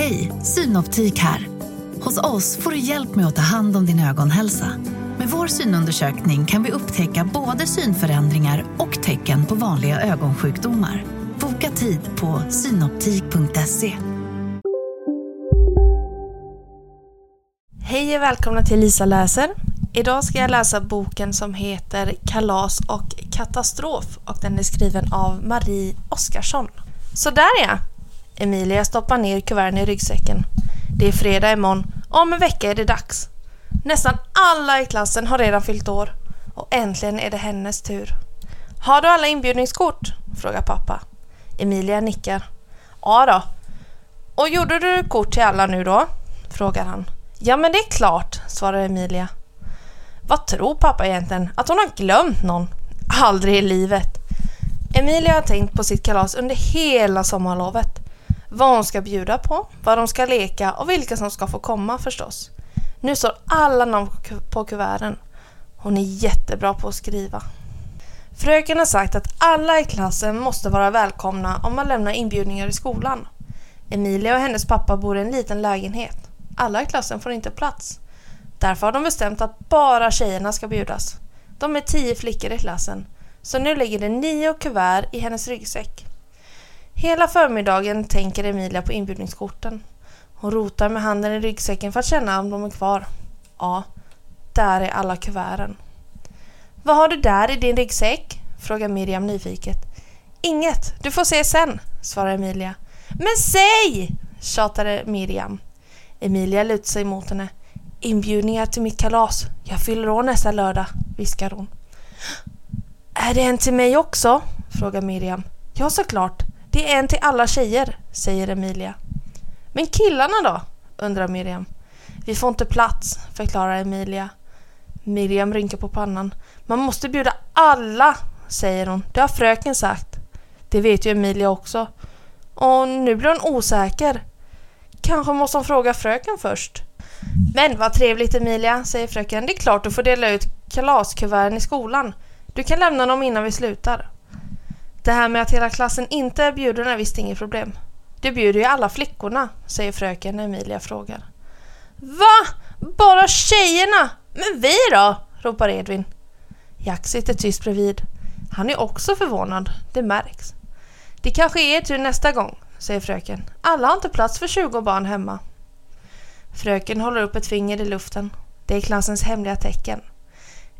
Hej, Synoptik här. Hos oss får du hjälp med att ta hand om din ögonhälsa. Med vår synundersökning kan vi upptäcka både synförändringar och tecken på vanliga ögonsjukdomar. Boka tid på synoptik.se. Hej och välkomna till Lisa läser. Idag ska jag läsa boken som heter Kalas och katastrof och den är skriven av Marie Oskarsson. Så där ja! Emilia stoppar ner kuverten i ryggsäcken. Det är fredag imorgon och om en vecka är det dags. Nästan alla i klassen har redan fyllt år och äntligen är det hennes tur. Har du alla inbjudningskort? frågar pappa. Emilia nickar. Ja då. Och gjorde du kort till alla nu då? frågar han. Ja men det är klart, svarar Emilia. Vad tror pappa egentligen? Att hon har glömt någon? Aldrig i livet. Emilia har tänkt på sitt kalas under hela sommarlovet. Vad hon ska bjuda på, vad de ska leka och vilka som ska få komma förstås. Nu står alla namn på kuverten. Hon är jättebra på att skriva. Fröken har sagt att alla i klassen måste vara välkomna om man lämnar inbjudningar i skolan. Emilia och hennes pappa bor i en liten lägenhet. Alla i klassen får inte plats. Därför har de bestämt att bara tjejerna ska bjudas. De är tio flickor i klassen, så nu ligger det nio kuvert i hennes ryggsäck. Hela förmiddagen tänker Emilia på inbjudningskorten. Hon rotar med handen i ryggsäcken för att känna om de är kvar. Ja, där är alla kuverten. Vad har du där i din ryggsäck? frågar Miriam nyfiket. Inget, du får se sen, svarar Emilia. Men säg! tjatade Miriam. Emilia lutar sig mot henne. Inbjudningar till mitt kalas. Jag fyller år nästa lördag, viskar hon. Är det en till mig också? frågar Miriam. Ja, såklart. Det är en till alla tjejer, säger Emilia. Men killarna då? undrar Miriam. Vi får inte plats, förklarar Emilia. Miriam rynkar på pannan. Man måste bjuda alla, säger hon. Det har fröken sagt. Det vet ju Emilia också. Och nu blir hon osäker. Kanske måste hon fråga fröken först. Men vad trevligt Emilia, säger fröken. Det är klart du får dela ut kalaskuverten i skolan. Du kan lämna dem innan vi slutar. Det här med att hela klassen inte är bjuden är visst inget problem. Du bjuder ju alla flickorna, säger fröken när Emilia frågar. Va? Bara tjejerna? Men vi då? ropar Edvin. Jack sitter tyst bredvid. Han är också förvånad, det märks. Det kanske är tur nästa gång, säger fröken. Alla har inte plats för 20 barn hemma. Fröken håller upp ett finger i luften. Det är klassens hemliga tecken.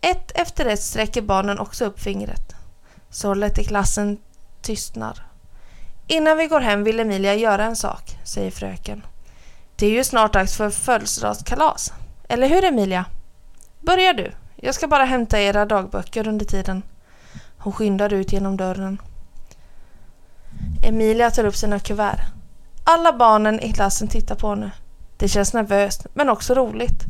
Ett efter ett sträcker barnen också upp fingret. Sorlet i klassen tystnar. Innan vi går hem vill Emilia göra en sak, säger fröken. Det är ju snart dags för födelsedagskalas. Eller hur Emilia? Börja du. Jag ska bara hämta era dagböcker under tiden. Hon skyndar ut genom dörren. Emilia tar upp sina kuvert. Alla barnen i klassen tittar på henne. Det känns nervöst, men också roligt.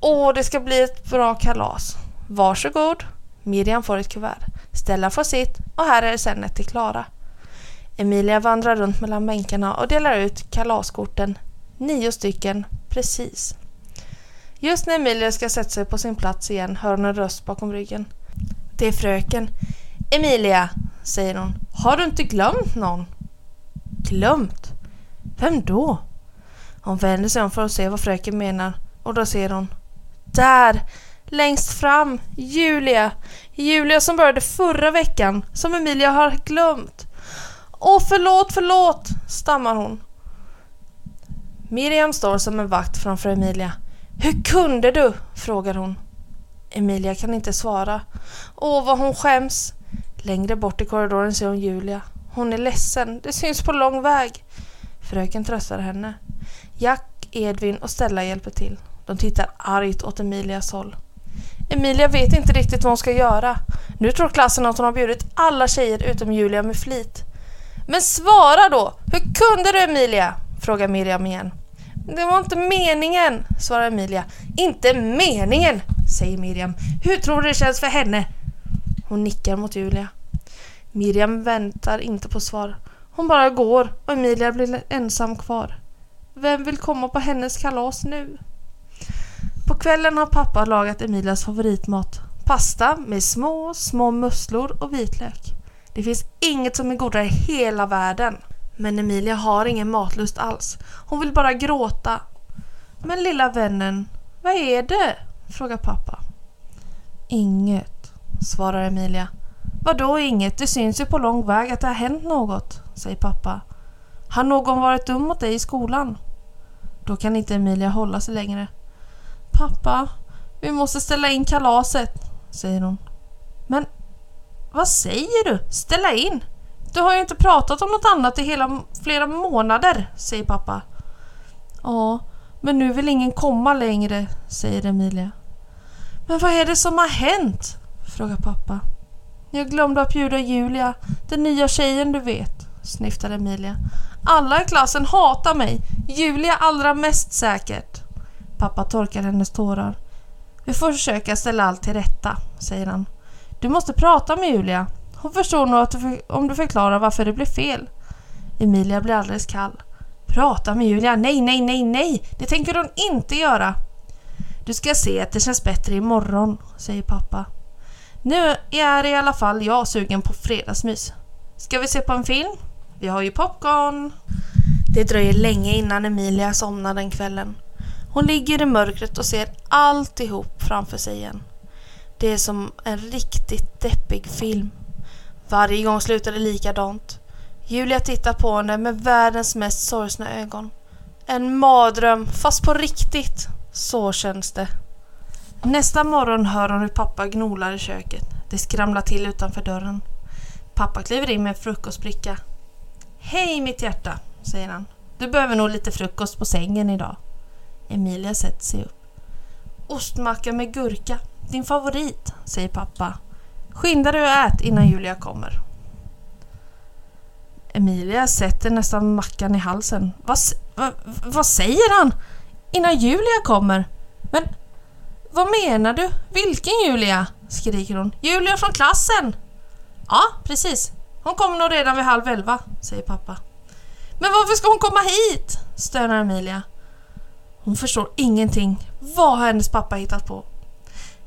Åh, det ska bli ett bra kalas. Varsågod. Miriam får ett kuvert. Stella får sitt och här är det sen ett till Klara. Emilia vandrar runt mellan bänkarna och delar ut kalaskorten. Nio stycken, precis. Just när Emilia ska sätta sig på sin plats igen hör hon en röst bakom ryggen. Det är fröken. Emilia, säger hon. Har du inte glömt någon? Glömt? Vem då? Hon vänder sig om för att se vad fröken menar och då ser hon. Där! Längst fram! Julia! Julia som började förra veckan, som Emilia har glömt. Åh, förlåt, förlåt, stammar hon. Miriam står som en vakt framför Emilia. Hur kunde du? frågar hon. Emilia kan inte svara. Åh, vad hon skäms. Längre bort i korridoren ser hon Julia. Hon är ledsen, det syns på lång väg. Fröken tröstar henne. Jack, Edvin och Stella hjälper till. De tittar argt åt Emilias håll. Emilia vet inte riktigt vad hon ska göra. Nu tror klassen att hon har bjudit alla tjejer utom Julia med flit. Men svara då! Hur kunde du Emilia? frågar Miriam igen. Det var inte meningen, svarar Emilia. Inte meningen, säger Miriam. Hur tror du det känns för henne? Hon nickar mot Julia. Miriam väntar inte på svar. Hon bara går och Emilia blir ensam kvar. Vem vill komma på hennes kalas nu? På kvällen har pappa lagat Emilias favoritmat. Pasta med små, små musslor och vitlök. Det finns inget som är godare i hela världen. Men Emilia har ingen matlust alls. Hon vill bara gråta. Men lilla vännen, vad är det? frågar pappa. Inget, svarar Emilia. Vadå inget? Det syns ju på lång väg att det har hänt något, säger pappa. Har någon varit dum mot dig i skolan? Då kan inte Emilia hålla sig längre. Pappa, vi måste ställa in kalaset, säger hon. Men vad säger du? Ställa in? Du har ju inte pratat om något annat i hela flera månader, säger pappa. Ja, men nu vill ingen komma längre, säger Emilia. Men vad är det som har hänt? frågar pappa. Jag glömde att bjuda Julia, den nya tjejen du vet, snyftar Emilia. Alla i klassen hatar mig, Julia allra mest säkert. Pappa torkar hennes tårar. Vi får försöka ställa allt till rätta, säger han. Du måste prata med Julia. Hon förstår nog att du, om du förklarar varför det blev fel. Emilia blir alldeles kall. Prata med Julia? Nej, nej, nej, nej! Det tänker hon inte göra. Du ska se att det känns bättre imorgon, säger pappa. Nu är i alla fall jag sugen på fredagsmys. Ska vi se på en film? Vi har ju popcorn. Det dröjer länge innan Emilia somnar den kvällen. Hon ligger i mörkret och ser alltihop framför sig igen. Det är som en riktigt deppig film. Varje gång slutar det likadant. Julia tittar på henne med världens mest sorgsna ögon. En mardröm, fast på riktigt. Så känns det. Nästa morgon hör hon hur pappa gnolar i köket. Det skramlar till utanför dörren. Pappa kliver in med en frukostbricka. Hej mitt hjärta, säger han. Du behöver nog lite frukost på sängen idag. Emilia sätter sig upp. Ostmacka med gurka, din favorit, säger pappa. Skynda dig och ät innan Julia kommer. Emilia sätter nästan mackan i halsen. Vad, vad, vad säger han? Innan Julia kommer? Men vad menar du? Vilken Julia? skriker hon. Julia från klassen! Ja, precis. Hon kommer nog redan vid halv elva, säger pappa. Men varför ska hon komma hit? stönar Emilia. Hon förstår ingenting. Vad har hennes pappa hittat på?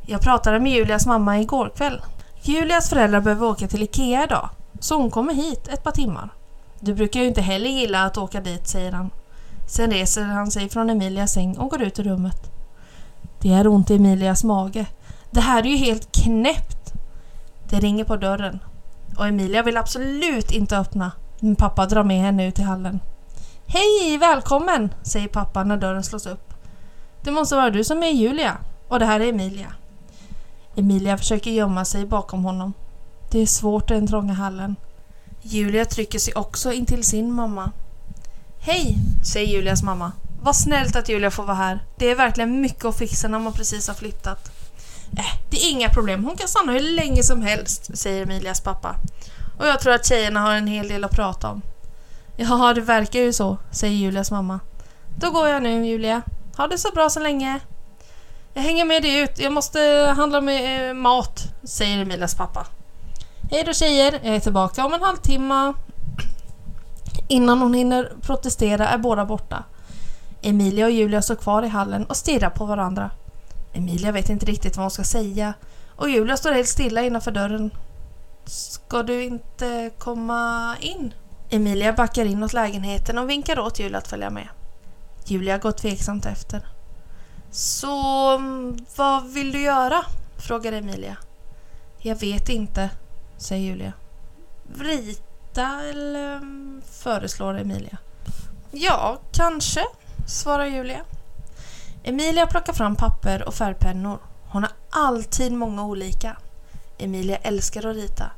Jag pratade med Julias mamma igår kväll. Julias föräldrar behöver åka till IKEA idag, så hon kommer hit ett par timmar. Du brukar ju inte heller gilla att åka dit, säger han. Sen reser han sig från Emilias säng och går ut ur rummet. Det är ont i Emilias mage. Det här är ju helt knäppt. Det ringer på dörren och Emilia vill absolut inte öppna. Men pappa drar med henne ut i hallen. Hej, välkommen, säger pappa när dörren slås upp. Det måste vara du som är Julia och det här är Emilia. Emilia försöker gömma sig bakom honom. Det är svårt i den trånga hallen. Julia trycker sig också in till sin mamma. Hej, säger Julias mamma. Vad snällt att Julia får vara här. Det är verkligen mycket att fixa när man precis har flyttat. Äh, det är inga problem. Hon kan stanna hur länge som helst, säger Emilias pappa. Och jag tror att tjejerna har en hel del att prata om. Ja, det verkar ju så, säger Julias mamma. Då går jag nu, Julia. Ha det så bra så länge. Jag hänger med dig ut. Jag måste handla med eh, mat, säger Emilias pappa. Hej då tjejer, jag är tillbaka om en halvtimme. Innan hon hinner protestera är båda borta. Emilia och Julia står kvar i hallen och stirrar på varandra. Emilia vet inte riktigt vad hon ska säga och Julia står helt stilla innanför dörren. Ska du inte komma in? Emilia backar in åt lägenheten och vinkar åt Julia att följa med. Julia går tveksamt efter. Så mm, vad vill du göra? frågar Emilia. Jag vet inte, säger Julia. Rita eller mm, föreslår Emilia. Ja, kanske, svarar Julia. Emilia plockar fram papper och färgpennor. Hon har alltid många olika. Emilia älskar att rita.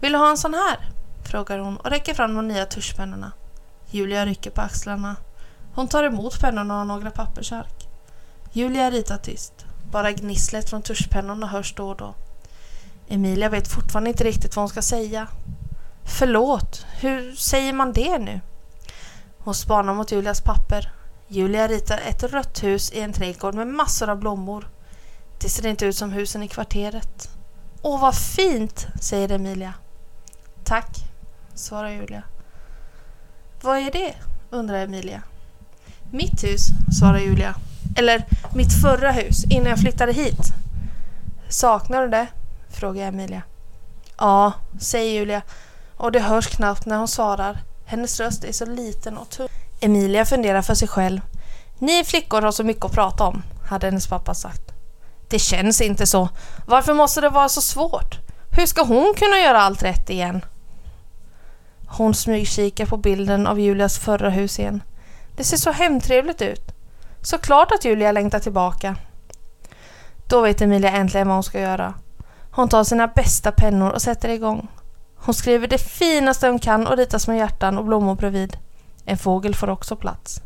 Vill du ha en sån här? Frågar hon och räcker fram de nya tuschpennorna. Julia rycker på axlarna. Hon tar emot pennorna och några pappersark. Julia ritar tyst. Bara gnisslet från tuschpennorna hörs då och då. Emilia vet fortfarande inte riktigt vad hon ska säga. Förlåt, hur säger man det nu? Hon spanar mot Julias papper. Julia ritar ett rött hus i en trädgård med massor av blommor. Det ser inte ut som husen i kvarteret. Åh, vad fint, säger Emilia. Tack, svarar Julia. Vad är det? undrar Emilia. Mitt hus, svarar Julia. Eller mitt förra hus, innan jag flyttade hit. Saknar du det? frågar Emilia. Ja, säger Julia och det hörs knappt när hon svarar. Hennes röst är så liten och tunn. Emilia funderar för sig själv. Ni flickor har så mycket att prata om, hade hennes pappa sagt. Det känns inte så. Varför måste det vara så svårt? Hur ska hon kunna göra allt rätt igen? Hon smygkikar på bilden av Julias förra hus igen. Det ser så hemtrevligt ut. Såklart att Julia längtar tillbaka. Då vet Emilia äntligen vad hon ska göra. Hon tar sina bästa pennor och sätter igång. Hon skriver det finaste hon kan och ritar små hjärtan och blommor bredvid. En fågel får också plats.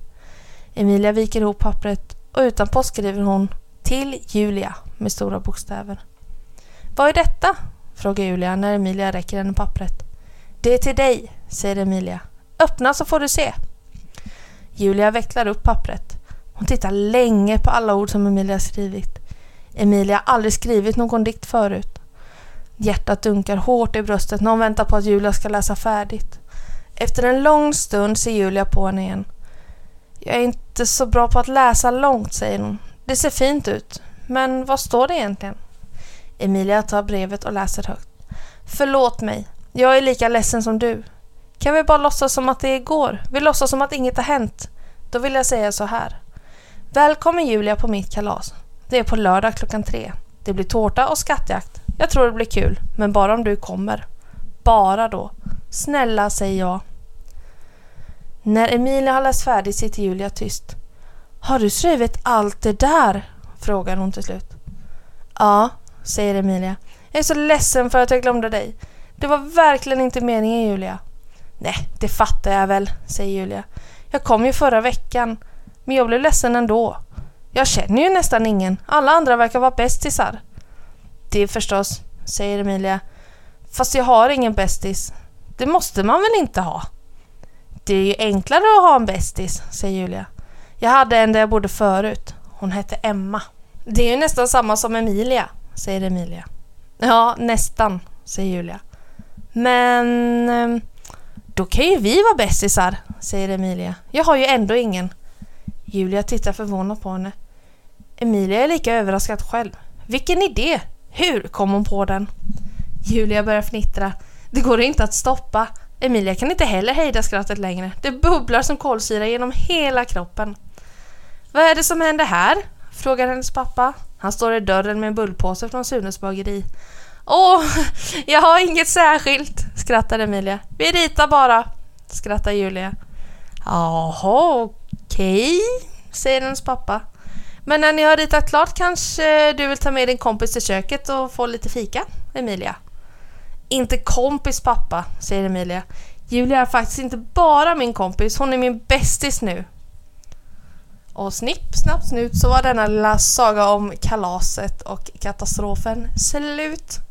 Emilia viker ihop pappret och utanpå skriver hon till Julia med stora bokstäver. Vad är detta? frågar Julia när Emilia räcker henne pappret. Det är till dig, säger Emilia. Öppna så får du se. Julia vecklar upp pappret. Hon tittar länge på alla ord som Emilia skrivit. Emilia har aldrig skrivit någon dikt förut. Hjärtat dunkar hårt i bröstet när hon väntar på att Julia ska läsa färdigt. Efter en lång stund ser Julia på henne igen. Jag är inte så bra på att läsa långt, säger hon. Det ser fint ut. Men vad står det egentligen? Emilia tar brevet och läser högt. Förlåt mig. Jag är lika ledsen som du. Kan vi bara låtsas som att det är igår? Vi låtsas som att inget har hänt. Då vill jag säga så här. Välkommen Julia på mitt kalas. Det är på lördag klockan tre. Det blir tårta och skattjakt. Jag tror det blir kul, men bara om du kommer. Bara då. Snälla, säger jag. När Emilia har läst färdigt sitter Julia tyst. Har du skrivit allt det där? frågar hon till slut. Ja, säger Emilia. Jag är så ledsen för att jag glömde dig. Det var verkligen inte meningen Julia. Nej, det fattar jag väl, säger Julia. Jag kom ju förra veckan, men jag blev ledsen ändå. Jag känner ju nästan ingen. Alla andra verkar vara bästisar. Det förstås, säger Emilia. Fast jag har ingen bästis. Det måste man väl inte ha? Det är ju enklare att ha en bästis, säger Julia. Jag hade en där jag bodde förut. Hon hette Emma. Det är ju nästan samma som Emilia, säger Emilia. Ja, nästan, säger Julia. Men... Ehm, då kan ju vi vara bästisar, säger Emilia. Jag har ju ändå ingen. Julia tittar förvånat på henne. Emilia är lika överraskad själv. Vilken idé! Hur kom hon på den? Julia börjar fnittra. Det går inte att stoppa. Emilia kan inte heller hejda skrattet längre. Det bubblar som kolsyra genom hela kroppen. Vad är det som händer här? frågar hennes pappa. Han står i dörren med en bullpåse från Sunes bageri. Åh, jag har inget särskilt, skrattar Emilia. Vi ritar bara, skrattar Julia. Jaha, okej, säger hennes pappa. Men när ni har ritat klart kanske du vill ta med din kompis till köket och få lite fika, Emilia? Inte kompis pappa, säger Emilia. Julia är faktiskt inte bara min kompis, hon är min bästis nu. Och snipp, snapp, snut så var denna lilla saga om kalaset och katastrofen slut.